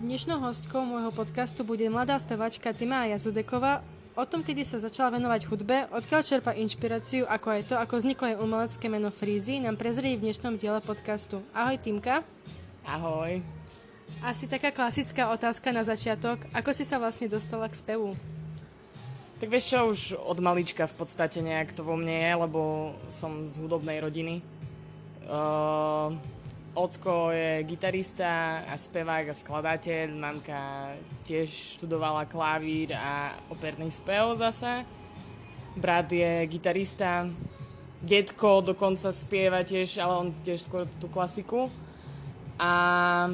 Dnešnou hostkou môjho podcastu bude mladá spevačka Timája Zudeková. O tom, kedy sa začala venovať hudbe, odkiaľ čerpa inšpiráciu, ako aj to, ako vzniklo jej umelecké meno Frízy, nám prezrie v dnešnom diele podcastu. Ahoj Timka. Ahoj. Asi taká klasická otázka na začiatok. Ako si sa vlastne dostala k spevu? Tak vieš čo, už od malička v podstate nejak to vo mne je, lebo som z hudobnej rodiny. Uh, Ocko je gitarista a spevák a skladateľ, mamka tiež študovala klavír a operný spev zase. Brat je gitarista, detko dokonca spieva tiež, ale on tiež skôr tú klasiku. A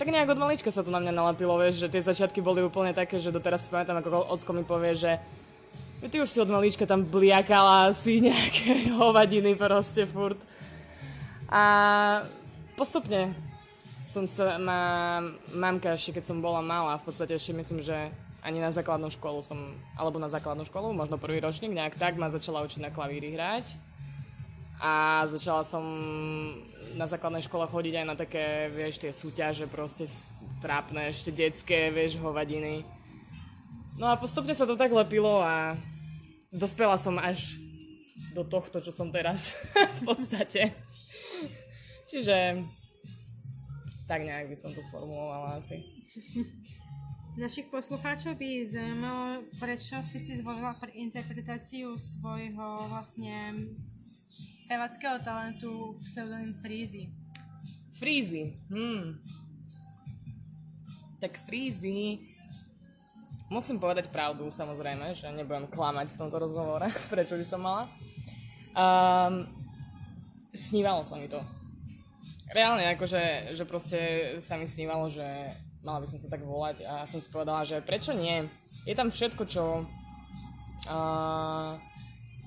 tak nejak od malička sa to na mňa nalepilo, vieš, že tie začiatky boli úplne také, že doteraz si pamätám, ako Ocko mi povie, že ty už si od malička tam bliakala asi nejaké hovadiny proste furt. A postupne som sa, ma, mamka ešte keď som bola malá, v podstate ešte myslím, že ani na základnú školu som, alebo na základnú školu, možno prvý ročník, nejak tak ma začala učiť na klavíri hrať. A začala som na základnej škole chodiť aj na také, vieš, tie súťaže proste trápne, ešte detské, vieš, hovadiny. No a postupne sa to tak lepilo a dospela som až do tohto, čo som teraz v podstate. Čiže tak nejak by som to sformulovala asi. Našich poslucháčov by zaujímalo, prečo si si zvolila pre interpretáciu svojho vlastne spevackého talentu pseudonym Freezy. Freezy, hmm. Tak Freezy, musím povedať pravdu samozrejme, že nebudem klamať v tomto rozhovore, prečo by som mala. Um, snívalo sa mi to reálne akože, že proste sa mi snívalo, že mala by som sa tak volať a som si povedala, že prečo nie? Je tam všetko, čo uh,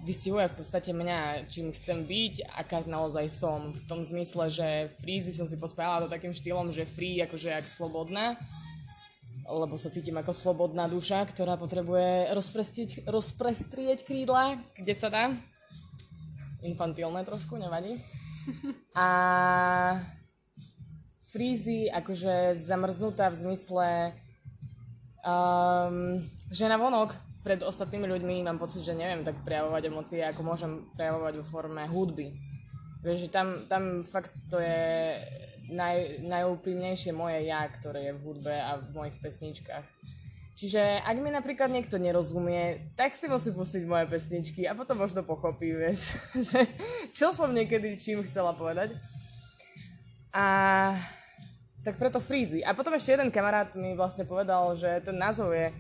vystihuje v podstate mňa, čím chcem byť, aká naozaj som. V tom zmysle, že freezy som si pospájala to takým štýlom, že free akože jak slobodná, lebo sa cítim ako slobodná duša, ktorá potrebuje rozprestrieť, rozprestrieť krídla, kde sa dá. Infantilné trošku, nevadí. A Freezy akože zamrznutá v zmysle um, že na vonok pred ostatnými ľuďmi mám pocit, že neviem tak prejavovať emócie, ako môžem prejavovať vo forme hudby. Vieš, že tam, tam fakt to je naj, najúprimnejšie moje ja, ktoré je v hudbe a v mojich pesničkách. Čiže ak mi napríklad niekto nerozumie, tak si musí pustiť moje pesničky a potom možno pochopí, vieš, že čo som niekedy čím chcela povedať. A tak preto Freezy. A potom ešte jeden kamarát mi vlastne povedal, že ten názov je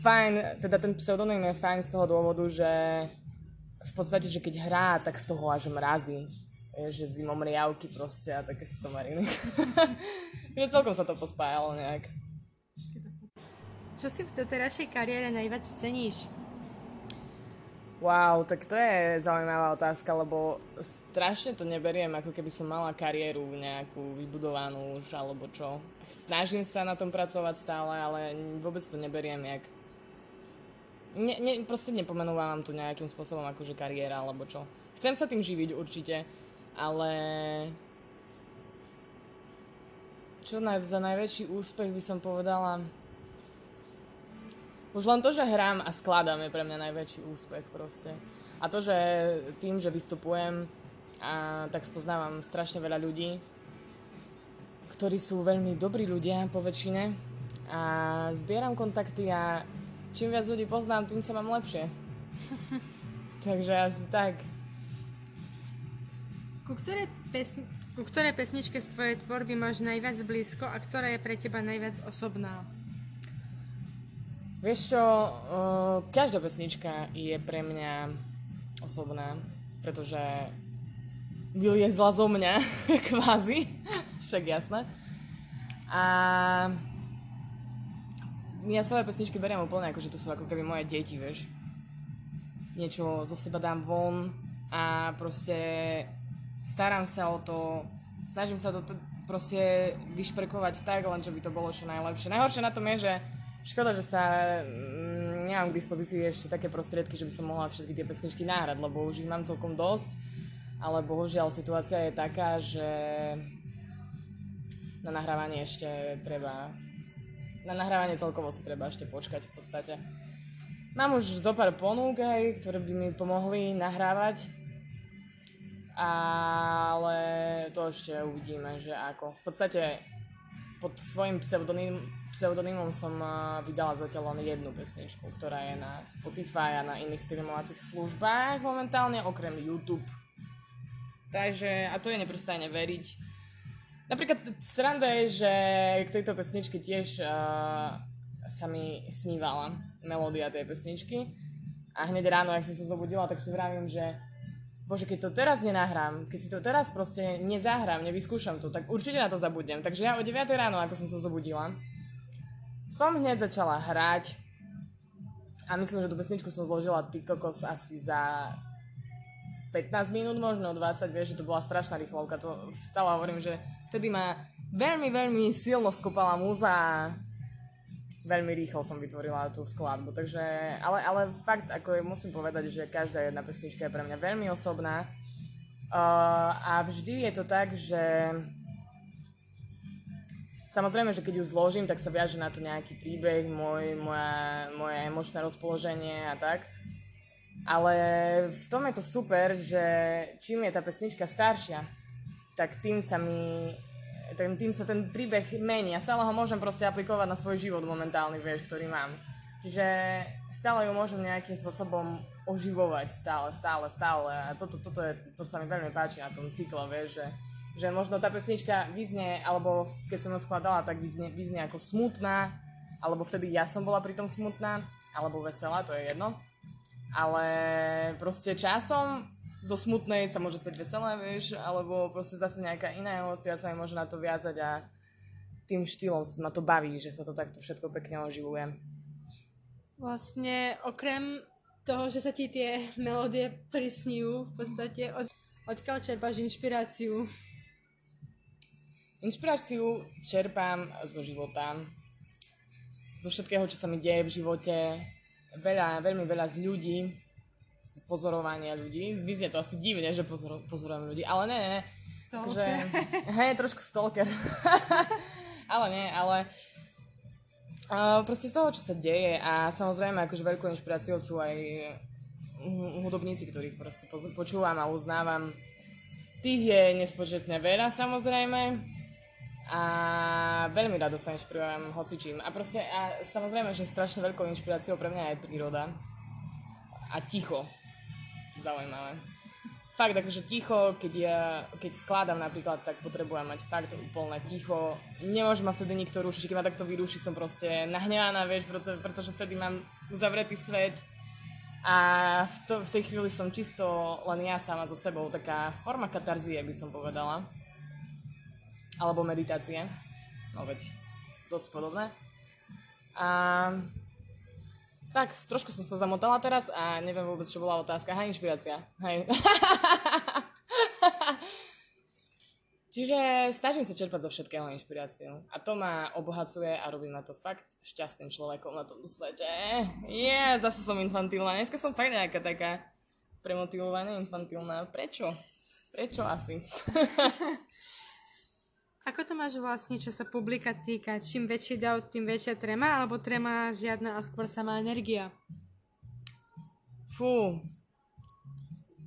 fajn, teda ten pseudonym je fajn z toho dôvodu, že v podstate, že keď hrá, tak z toho až mrazí. Je, že zimom riavky proste a také somariny. že celkom sa to pospájalo nejak. Čo si v doterajšej kariére najviac ceníš? Wow, tak to je zaujímavá otázka, lebo strašne to neberiem, ako keby som mala kariéru nejakú vybudovanú už, alebo čo. Snažím sa na tom pracovať stále, ale vôbec to neberiem jak... Ne, ne, proste nepomenúvam tu nejakým spôsobom akože kariéra, alebo čo. Chcem sa tým živiť určite, ale... Čo za najväčší úspech by som povedala? Už len to, že hrám a skladám je pre mňa najväčší úspech proste. A to, že tým, že vystupujem, a tak spoznávam strašne veľa ľudí, ktorí sú veľmi dobrí ľudia po väčšine a zbieram kontakty a čím viac ľudí poznám, tým sa mám lepšie. Takže asi tak. Ku ktorej, pesni- ku ktorej pesničke z tvojej tvorby máš najviac blízko a ktorá je pre teba najviac osobná? Vieš čo, uh, každá pesnička je pre mňa osobná, pretože vyliezla zo mňa, kvázi, však jasné. A ja svoje pesničky beriem úplne ako, že to sú ako keby moje deti, vieš. Niečo zo seba dám von a proste starám sa o to, snažím sa to t- proste vyšprekovať tak, len čo by to bolo čo najlepšie. Najhoršie na tom je, že Škoda, že sa mm, nemám k dispozícii ešte také prostriedky, že by som mohla všetky tie pesničky náhrať, lebo už ich mám celkom dosť. ale bohužiaľ situácia je taká, že na nahrávanie ešte treba na nahrávanie celkovo si treba ešte počkať v podstate. Mám už zo pár ponúk aj, ktoré by mi pomohli nahrávať, ale to ešte uvidíme, že ako. V podstate pod svojim pseudonym, pseudonymom som vydala zatiaľ len jednu pesničku, ktorá je na Spotify a na iných streamovacích službách momentálne, okrem YouTube. Takže, a to je neprestajne veriť, Napríklad sranda je, že k tejto pesničke tiež uh, sa mi snívala melódia tej pesničky. A hneď ráno, ak som sa zobudila, tak si vravím, že bože, keď to teraz nenahrám, keď si to teraz proste nezahrám, nevyskúšam to, tak určite na to zabudnem. Takže ja o 9 ráno, ako som sa zobudila, som hneď začala hrať a myslím, že tú pesničku som zložila ty kokos asi za 15 minút, možno 20, vieš, že to bola strašná rýchlovka. To stále hovorím, že vtedy ma veľmi, veľmi silno skopala múza a veľmi rýchlo som vytvorila tú skladbu. Takže, ale, ale fakt, ako musím povedať, že každá jedna pesnička je pre mňa veľmi osobná. Uh, a vždy je to tak, že Samozrejme, že keď ju zložím, tak sa viaže na to nejaký príbeh, môj, moja, moje emočné rozpoloženie a tak. Ale v tom je to super, že čím je tá pesnička staršia, tak tým sa mi ten, tým sa ten príbeh mení a stále ho môžem proste aplikovať na svoj život momentálny, vieš, ktorý mám. Čiže stále ju môžem nejakým spôsobom oživovať stále, stále, stále a toto, toto je, to sa mi veľmi páči na tom cykle, vieš, že, že možno tá pesnička vyznie, alebo keď som ju skladala, tak vyznie, vyznie ako smutná, alebo vtedy ja som bola pri tom smutná, alebo veselá, to je jedno. Ale proste časom zo smutnej sa môže stať veselé, vieš, alebo proste zase nejaká iná emócia sa mi môže na to viazať a tým štýlom ma to baví, že sa to takto všetko pekne oživuje. Vlastne okrem toho, že sa ti tie melódie prisňujú v podstate, od, odkiaľ čerpáš inšpiráciu? Inšpiráciu čerpám zo života, zo všetkého, čo sa mi deje v živote, veľa, veľmi veľa z ľudí, z pozorovania ľudí. Vyznie to asi divne, že pozor, pozorujem ľudí, ale ne, ne. Stalker. Že, hej, trošku stalker. ale nie, ale uh, proste z toho, čo sa deje a samozrejme akože veľkou inšpiráciou sú aj hudobníci, ktorých proste počúvam a uznávam. Tých je nespočetne veľa samozrejme a veľmi rado sa inšpirujem hocičím. A proste, a samozrejme, že strašne veľkou inšpiráciou pre mňa je príroda a ticho. Zaujímavé. Fakt, akože ticho, keď, ja, keď skladám napríklad, tak potrebujem mať fakt úplne ticho. Nemôže ma vtedy nikto rušiť, keď ma takto vyruší, som proste nahnevaná, vieš, preto, pretože vtedy mám uzavretý svet a v, to, v tej chvíli som čisto len ja sama so sebou, taká forma katarzie by som povedala. Alebo meditácie. No veď, dosť podobné. A tak, trošku som sa zamotala teraz a neviem vôbec, čo bola otázka. Aha, inšpirácia. Hej. Čiže snažím sa čerpať zo všetkého inšpiráciu. A to ma obohacuje a robí ma to fakt šťastným človekom na tomto svete. Je, yeah, zase som infantilná. Dneska som fakt nejaká taká premotivovaná, infantilná. Prečo? Prečo asi? Ako to máš vlastne, čo sa publika týka? Čím väčší dav, tým väčšia trema, alebo trema žiadna a skôr samá energia? Fú.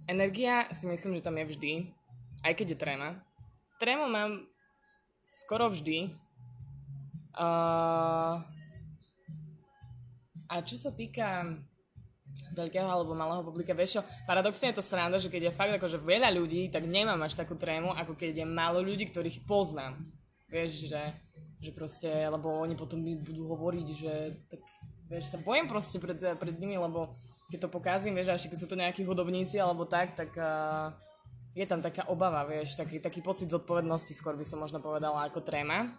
Energia si myslím, že tam je vždy, aj keď je trema. Tremu mám skoro vždy. Uh, a čo sa týka veľkého alebo malého publika. Vieš čo, paradoxne je to sranda, že keď je fakt akože veľa ľudí, tak nemám až takú trému, ako keď je málo ľudí, ktorých poznám. Vieš, že, že proste, lebo oni potom mi budú hovoriť, že tak, vieš, sa bojím proste pred, pred nimi, lebo keď to pokazím, vieš, až keď sú to nejakí hudobníci alebo tak, tak uh, je tam taká obava, vieš, taký, taký pocit zodpovednosti, skôr by som možno povedala, ako tréma.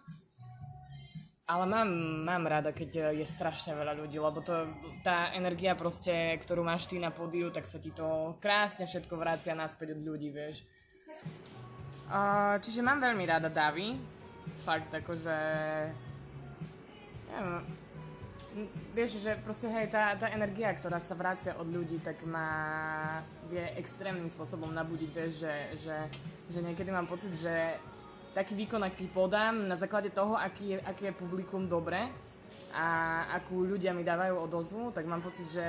Ale mám, mám rada, keď je strašne veľa ľudí, lebo to, tá energia proste, ktorú máš ty na pódiu, tak sa ti to krásne všetko vracia naspäť od ľudí, vieš. Čiže mám veľmi rada davy. Fakt, akože... Neviem, vieš, že proste hej, tá, tá energia, ktorá sa vracia od ľudí, tak má vie extrémnym spôsobom nabudiť, vieš, že, že, že niekedy mám pocit, že taký výkon, aký podám, na základe toho, aký je, aký je publikum dobre a akú ľudia mi dávajú odozvu, tak mám pocit, že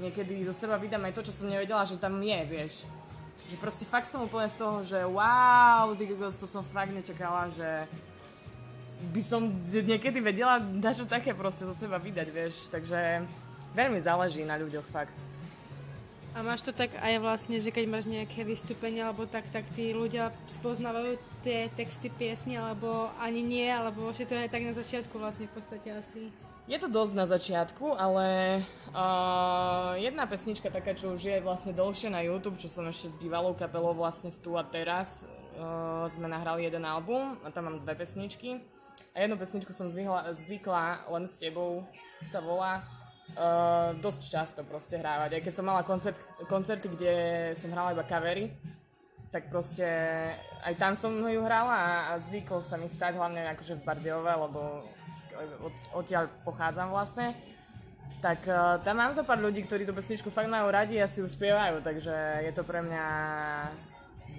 niekedy zo seba vydám aj to, čo som nevedela, že tam je, vieš. Že proste fakt som úplne z toho, že wow, ty to som fakt nečakala, že by som niekedy vedela čo také proste zo seba vydať, vieš. Takže veľmi záleží na ľuďoch fakt. A máš to tak aj vlastne, že keď máš nejaké vystúpenie alebo tak, tak tí ľudia spoznávajú tie texty piesne, alebo ani nie, alebo že to je tak na začiatku vlastne v podstate asi. Je to dosť na začiatku, ale uh, jedna pesnička taká, čo už je vlastne dlhšie na YouTube, čo som ešte s bývalou kapelou vlastne tu a teraz, uh, sme nahrali jeden album a tam mám dve pesničky. A jednu pesničku som zvykla, zvykla len s tebou, sa volá, uh, dosť často proste hrávať. Aj keď som mala koncert, koncerty, kde som hrala iba kavery, tak proste aj tam som ju hrala a, a zvyklo sa mi stať hlavne akože v Bardiove, lebo od, odtiaľ pochádzam vlastne, tak uh, tam mám zo pár ľudí, ktorí tú pesničku fakt majú radi a si ju spievajú, takže je to pre mňa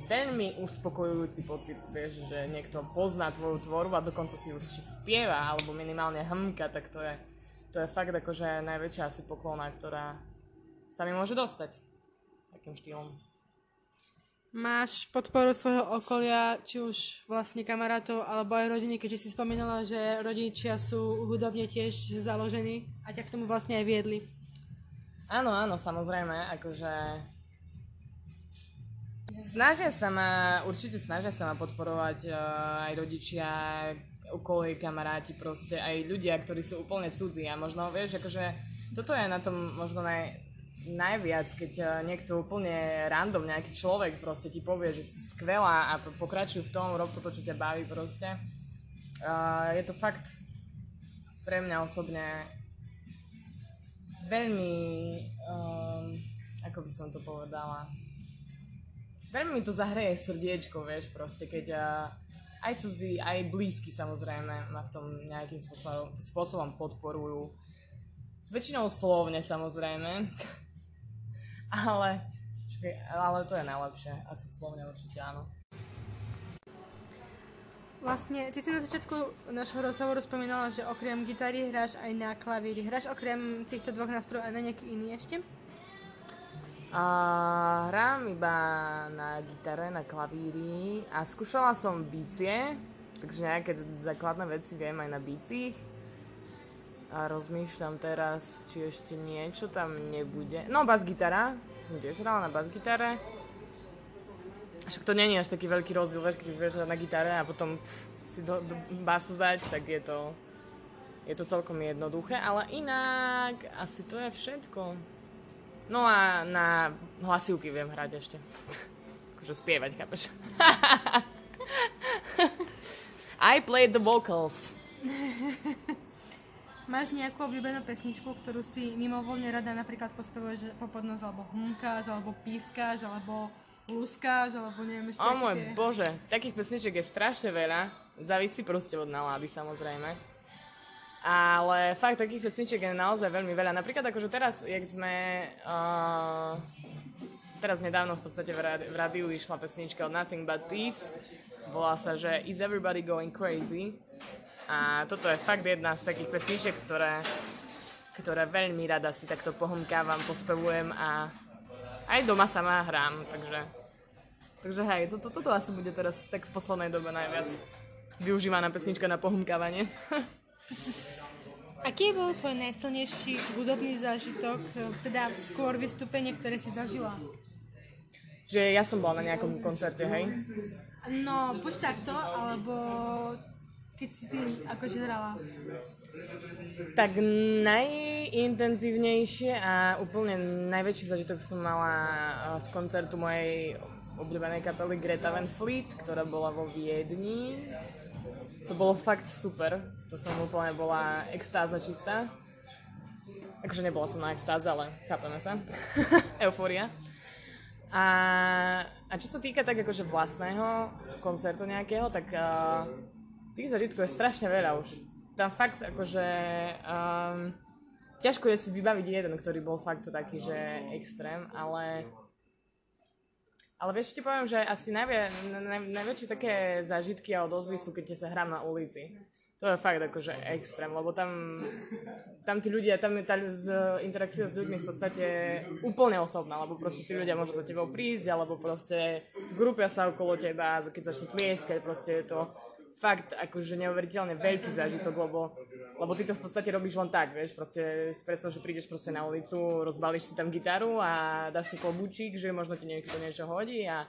veľmi uspokojujúci pocit, vieš, že niekto pozná tvoju tvorbu a dokonca si ju ešte spieva, alebo minimálne hmka, tak to je, to je fakt akože najväčšia asi poklona, ktorá sa mi môže dostať takým štýlom. Máš podporu svojho okolia, či už vlastne kamarátov, alebo aj rodiny, keďže si spomínala, že rodičia sú hudobne tiež založení a ťa k tomu vlastne aj viedli. Áno, áno, samozrejme, akože Snažia sa ma, určite snažia sa ma podporovať uh, aj rodičia, okolie, kamaráti proste, aj ľudia, ktorí sú úplne cudzí a možno, vieš, akože toto je na tom možno naj, najviac, keď uh, niekto úplne random, nejaký človek proste ti povie, že si skvelá a pokračuj v tom, rob toto, čo ťa baví proste. Uh, je to fakt pre mňa osobne veľmi, um, ako by som to povedala, veľmi mi to zahreje srdiečko, vieš, proste, keď uh, aj cudzí, aj blízky samozrejme ma v tom nejakým spôsobom, spôsobom podporujú. Väčšinou slovne samozrejme, ale, ale to je najlepšie, asi slovne určite áno. Vlastne, ty si na začiatku našho rozhovoru spomínala, že okrem gitary hráš aj na klavíri. Hráš okrem týchto dvoch nástrojov aj na nejaký iný ešte? A hrám iba na gitare, na klavíri a skúšala som bicie, takže nejaké základné veci viem aj na bicích. A rozmýšľam teraz, či ešte niečo tam nebude. No, bas-gitara, som tiež hrala na bas-gitare. Však to není až taký veľký rozdiel, vieš, keď už vieš na gitare a potom pff, si do, do basu zať, tak je to, je to celkom jednoduché, ale inak asi to je všetko. No a na hlasivky viem hrať ešte. akože spievať, chápeš? I played the vocals. Máš nejakú obľúbenú pesničku, ktorú si mimovoľne rada napríklad pospevuješ po podnos, alebo humkáš, alebo pískáš, alebo luskáš, alebo neviem ešte O môj tie... bože, takých pesničiek je strašne veľa. Závisí proste od nálady samozrejme. Ale fakt takých pesničiek je naozaj veľmi veľa. Napríklad akože teraz, jak sme... Uh, teraz nedávno v podstate v, rádi, v rádiu išla pesnička od Nothing But Thieves. Volá sa, že Is Everybody Going Crazy? A toto je fakt jedna z takých pesničiek, ktoré, ktoré veľmi rada si takto pohomkávam, pospevujem a aj doma sama hrám, takže Takže hej, toto, toto asi bude teraz tak v poslednej dobe najviac využívaná pesnička na pohumkávanie. Aký bol tvoj najsilnejší hudobný zážitok, teda skôr vystúpenie, ktoré si zažila? Že ja som bola na nejakom koncerte, hej? No, buď takto, alebo keď si ty akože hrala. Tak najintenzívnejšie a úplne najväčší zažitok som mala z koncertu mojej obľúbenej kapely Greta Van Fleet, ktorá bola vo Viedni. To bolo fakt super. To som úplne bola extáza čistá. Akože nebola som na extáze, ale chápeme sa. Eufória. A, a čo sa týka tak akože vlastného koncertu nejakého, tak uh, tých zažitkov je strašne veľa už. tam fakt akože um, ťažko je si vybaviť jeden, ktorý bol fakt taký, že extrém, ale ale vieš, ti poviem, že asi najvie, naj, najväčšie také zážitky a odozvy sú, keď sa hrám na ulici. To je fakt akože extrém, lebo tam, tam tí ľudia, tam je tá z, interakcia s ľuďmi v podstate úplne osobná, lebo proste tí ľudia môžu za tebou prísť, alebo proste zgrupia sa okolo teba, keď začnú tlieskať, proste je to fakt akože neuveriteľne veľký zážitok, lebo, lebo ty to v podstate robíš len tak, vieš, proste predstav, že prídeš proste na ulicu, rozbalíš si tam gitaru a dáš si klobúčik, že možno ti niekto niečo hodí a,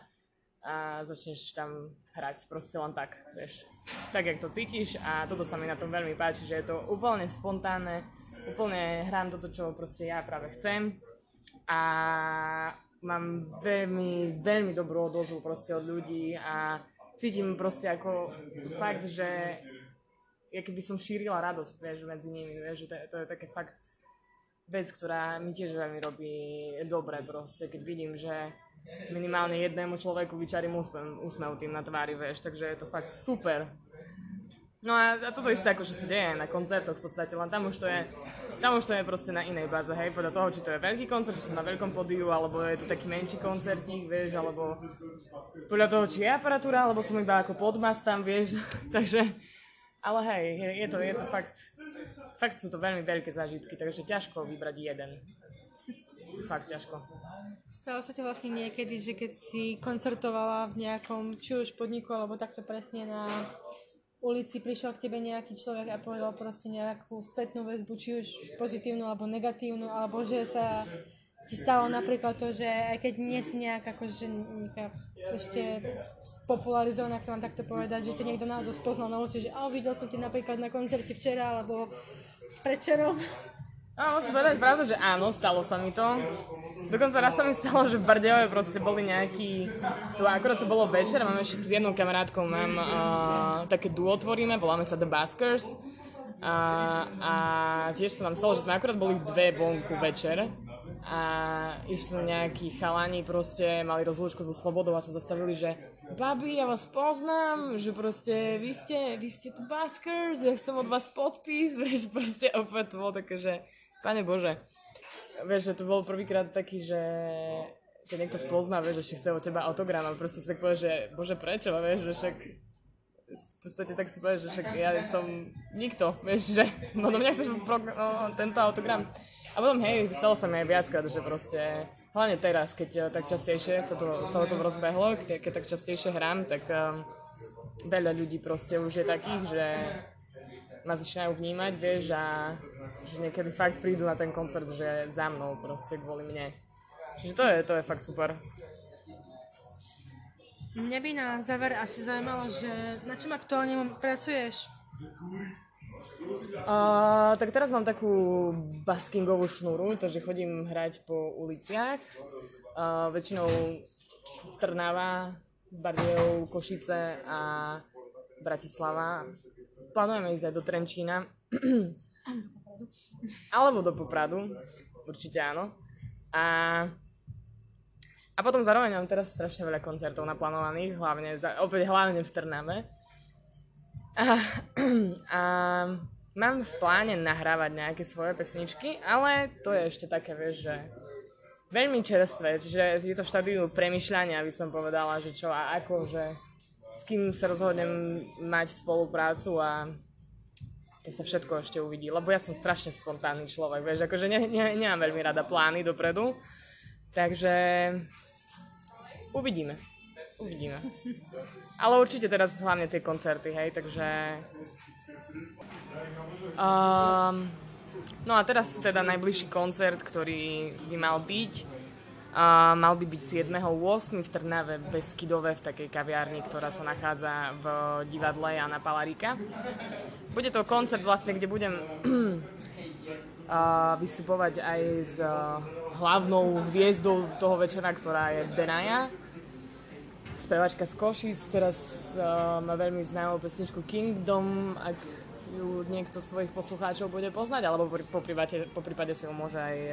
a začneš tam hrať proste len tak, vieš, tak, jak to cítiš a toto sa mi na tom veľmi páči, že je to úplne spontánne, úplne hrám toto, čo proste ja práve chcem a mám veľmi, veľmi dobrú odozvu proste od ľudí a cítim proste ako fakt, že ja keby som šírila radosť, vieš, medzi nimi, vieš, že to, to je také fakt vec, ktorá mi tiež veľmi robí dobre proste, keď vidím, že minimálne jednému človeku vyčarím úsmev, úsmev tým na tvári, vieš, takže je to fakt super. No a, a toto isté akože sa deje na koncertoch v podstate, len tam už to je, tam už to je proste na inej báze, hej, podľa toho, či to je veľký koncert, či som na veľkom podiu, alebo je to taký menší koncertík, vieš, alebo podľa toho, či je aparatúra, alebo som iba ako podmas tam, vieš, takže, ale hej, je, to, je to fakt, fakt sú to veľmi veľké zážitky, takže ťažko vybrať jeden. Fakt ťažko. Stalo sa ti vlastne niekedy, že keď si koncertovala v nejakom, či už podniku, alebo takto presne na ulici prišiel k tebe nejaký človek a povedal proste nejakú spätnú väzbu, či už pozitívnu alebo negatívnu, alebo že sa ti stalo napríklad to, že aj keď nie si nejak akože nejaká ešte spopularizovaná, ak to mám takto povedať, že ti niekto náhodou spoznal na ulici, že a videl som ti napríklad na koncerte včera alebo predčerom. Áno, musím povedať pravdu, že áno, stalo sa mi to. Dokonca raz sa mi stalo, že v Bardejove proste boli nejakí, to akorát to bolo večer, máme ešte s jednou kamarátkou, mám uh, také duo tvoríme, voláme sa The Baskers. A, a tiež sa nám stalo, že sme akorát boli dve vonku večer a išli nejakí chalani proste, mali rozlúčku so slobodou a sa zastavili, že babi, ja vás poznám, že proste vy ste, vy ste The Baskers, ja chcem od vás podpis, vieš, proste opäť to bolo také, že Pane Bože. Vieš, že to bol prvýkrát taký, že ťa niekto spozná, vieš, že chce od teba autogram a proste si tak povie, že bože prečo, vieš, že však v podstate tak si povieš, že však ja som nikto, vieš, že no do mňa chceš pro, no, tento autogram. A potom hej, stalo sa mi aj viackrát, že proste, hlavne teraz, keď tak častejšie sa to celé to rozbehlo, keď tak častejšie hrám, tak um, veľa ľudí proste už je takých, že ma začínajú vnímať, vieš, a že niekedy fakt prídu na ten koncert, že za mnou proste kvôli mne. Čiže to je, to je fakt super. Mňa by na záver asi zaujímalo, že na čom aktuálne pracuješ? Uh, tak teraz mám takú baskingovú šnúru, takže chodím hrať po uliciach. Uh, väčšinou Trnava, Bardejov, Košice a Bratislava. Plánujeme ísť aj do Trenčína. Alebo do Popradu, určite áno. A, a potom zároveň mám teraz strašne veľa koncertov naplánovaných, hlavne, opäť hlavne v Trnave. A, a mám v pláne nahrávať nejaké svoje pesničky, ale to je ešte také, vieš, že veľmi čerstvé, čiže je to v štádiu premyšľania, by som povedala, že čo a ako, že s kým sa rozhodnem mať spoluprácu a to sa všetko ešte uvidí, lebo ja som strašne spontánny človek, vieš, akože ne, ne, nemám veľmi rada plány dopredu, takže uvidíme, uvidíme. Ale určite teraz hlavne tie koncerty, hej, takže... Um, no a teraz teda najbližší koncert, ktorý by mal byť, a mal by byť 7.8. v Trnave Beskidove v takej kaviarni, ktorá sa nachádza v divadle Jana Palaríka. Bude to koncert vlastne, kde budem vystupovať aj s hlavnou hviezdou toho večera, ktorá je Denaya. Spevačka z Košic, teraz uh, má veľmi známú pesničku Kingdom, ak ju niekto z tvojich poslucháčov bude poznať, alebo po prípade, po prípade si ho môže aj e,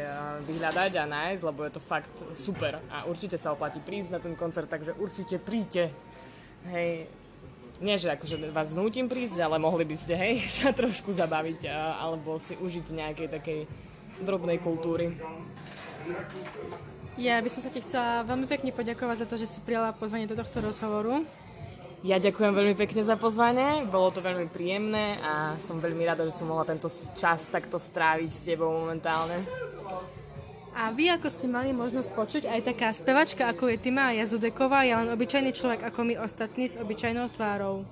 vyhľadať a nájsť, lebo je to fakt super a určite sa oplatí prísť na ten koncert, takže určite príďte. Hej, nie, že akože vás znútim prísť, ale mohli by ste, hej, sa trošku zabaviť a, alebo si užiť nejakej takej drobnej kultúry. Ja by som sa ti chcela veľmi pekne poďakovať za to, že si prijala pozvanie do tohto rozhovoru. Ja ďakujem veľmi pekne za pozvanie, bolo to veľmi príjemné a som veľmi rada, že som mohla tento čas takto stráviť s tebou momentálne. A vy, ako ste mali možnosť počuť, aj taká spevačka, ako je Tima Jazudeková, je len obyčajný človek ako my ostatní s obyčajnou tvárou.